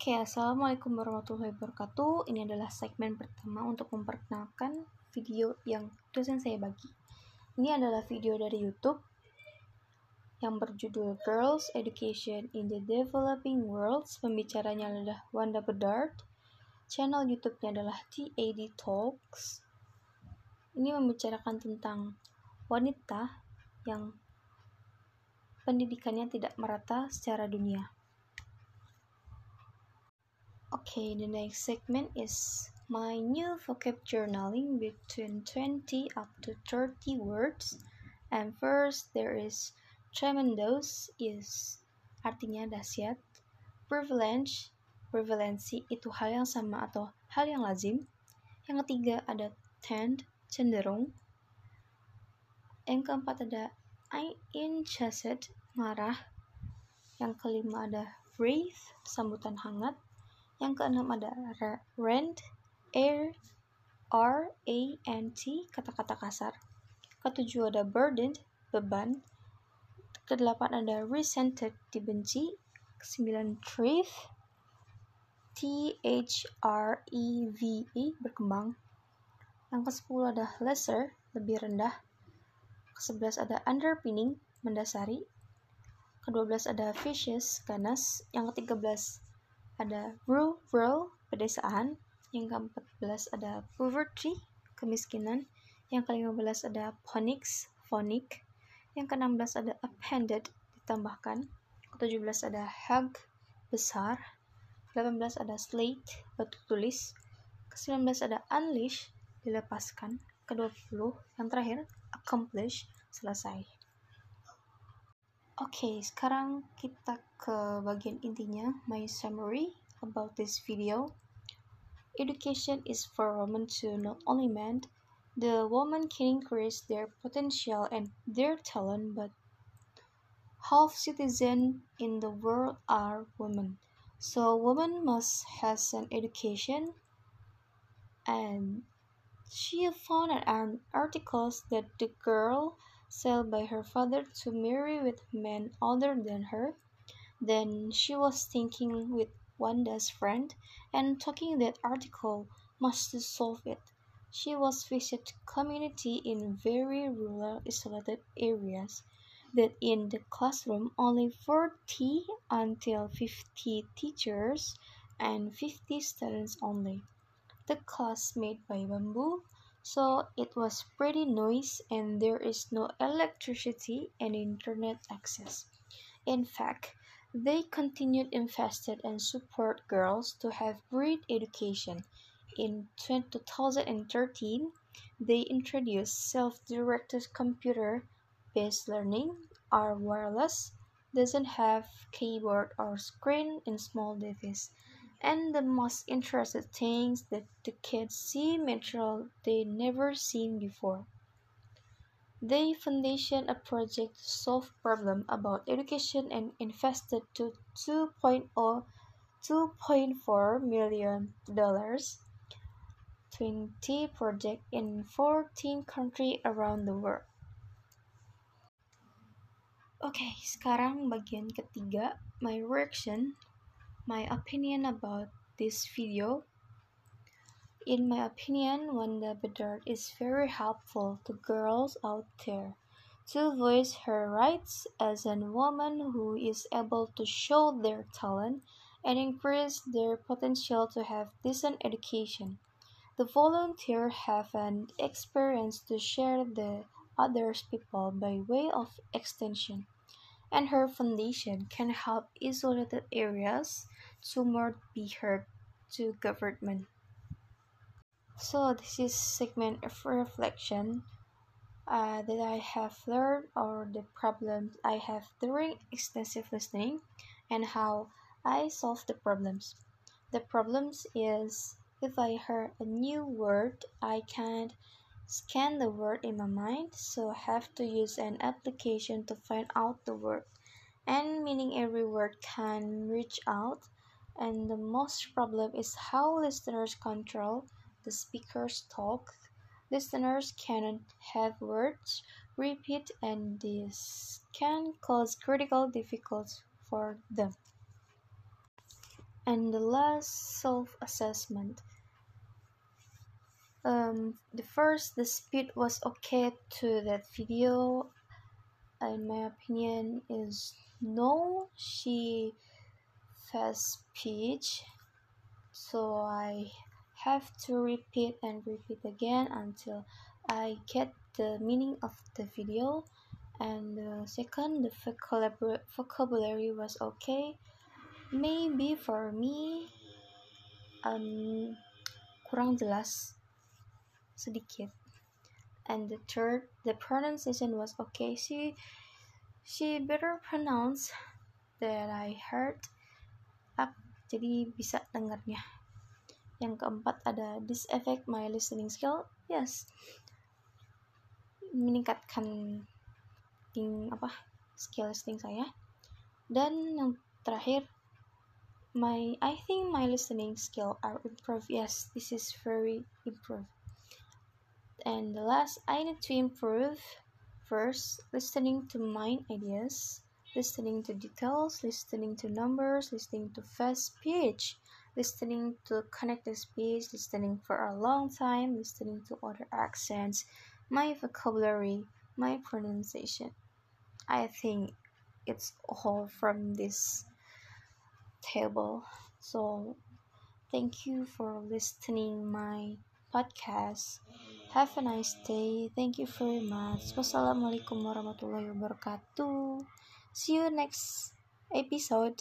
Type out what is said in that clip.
Oke, Assalamualaikum warahmatullahi wabarakatuh. Ini adalah segmen pertama untuk memperkenalkan video yang dosen saya bagi. Ini adalah video dari YouTube yang berjudul Girls Education in the Developing World. Pembicaranya adalah Wanda Bedard. Channel YouTube-nya adalah TAD Talks. Ini membicarakan tentang wanita yang pendidikannya tidak merata secara dunia. Okay, the next segment is my new vocab journaling between 20 up to 30 words. And first, there is tremendous is artinya dahsyat. Prevalence, prevalensi itu hal yang sama atau hal yang lazim. Yang ketiga ada tend, cenderung. Yang keempat ada I interested, marah. Yang kelima ada breathe, sambutan hangat. Yang keenam ada rent, air, R, A, N, T, kata-kata kasar. Ketujuh ada burdened, beban. Kedelapan ada resented, dibenci. Kesembilan thrive, T, H, R, E, V, E, berkembang. Yang kesepuluh ada lesser, lebih rendah. Kesebelas ada underpinning, mendasari. Kedua belas ada vicious, ganas. Yang ketiga belas ada rural pedesaan. Yang ke-14 ada poverty kemiskinan. Yang ke-15 ada phonics phonic. Yang ke-16 ada appended ditambahkan. Ke-17 ada hug besar. Ke-18 ada slate batu tulis ke-19 ada unleash dilepaskan. Ke-20 yang terakhir accomplish selesai okay, sekarang kita ke bagian intinya, my summary about this video. Education is for women to not only men. The woman can increase their potential and their talent, but half citizens in the world are women. So women must have an education and she found an article that the girl sold by her father to marry with men older than her. Then she was thinking with Wanda's friend and talking that article must solve it. She was visit community in very rural isolated areas that in the classroom only 40 until 50 teachers and 50 students only. The class made by bamboo so it was pretty noisy and there is no electricity and internet access. In fact, they continued invested and support girls to have great education. In 2013, they introduced self-directed computer based learning are wireless doesn't have keyboard or screen in small device and the most interesting things that the kids see material they never seen before. They foundation a project to solve problem about education and invested to 2.0 2.4 million dollars 20 project in 14 country around the world. Okay, sekarang bagian ketiga, my reaction my opinion about this video. In my opinion, Wanda Bedard is very helpful to girls out there to voice her rights as a woman who is able to show their talent and increase their potential to have decent education. The volunteer have an experience to share the others people by way of extension and her foundation can help isolated areas to more be heard to government. So this is segment of reflection uh, that I have learned or the problems I have during extensive listening and how I solve the problems. The problems is if I heard a new word, I can't scan the word in my mind, so I have to use an application to find out the word. And meaning every word can reach out, and the most problem is how listeners control the speaker's talk. Listeners cannot have words repeat, and this can cause critical difficulties for them. and the last self-assessment um, the first the speed was okay to that video. In my opinion is no she fast speech. So i have to repeat and repeat again until i get the meaning of the video. And the second the vocabulary was okay. Maybe for me um kurang jelas sedikit. And the third the pronunciation was okay. She she better pronounce that I heard up jadi bisa dengarnya. Yang keempat ada this affect my listening skill. Yes. Meningkatkan ting apa skill listening saya. Dan yang terakhir my I think my listening skill are improved. Yes this is very improved and the last, I need to improve first listening to mind ideas, listening to details, listening to numbers, listening to fast speech, listening to connected speech, listening for a long time, listening to other accents, my vocabulary, my pronunciation. I think it's all from this table. So thank you for listening my podcast. Have a nice day. Thank you very much. Wassalamualaikum warahmatullahi wabarakatuh. See you next episode.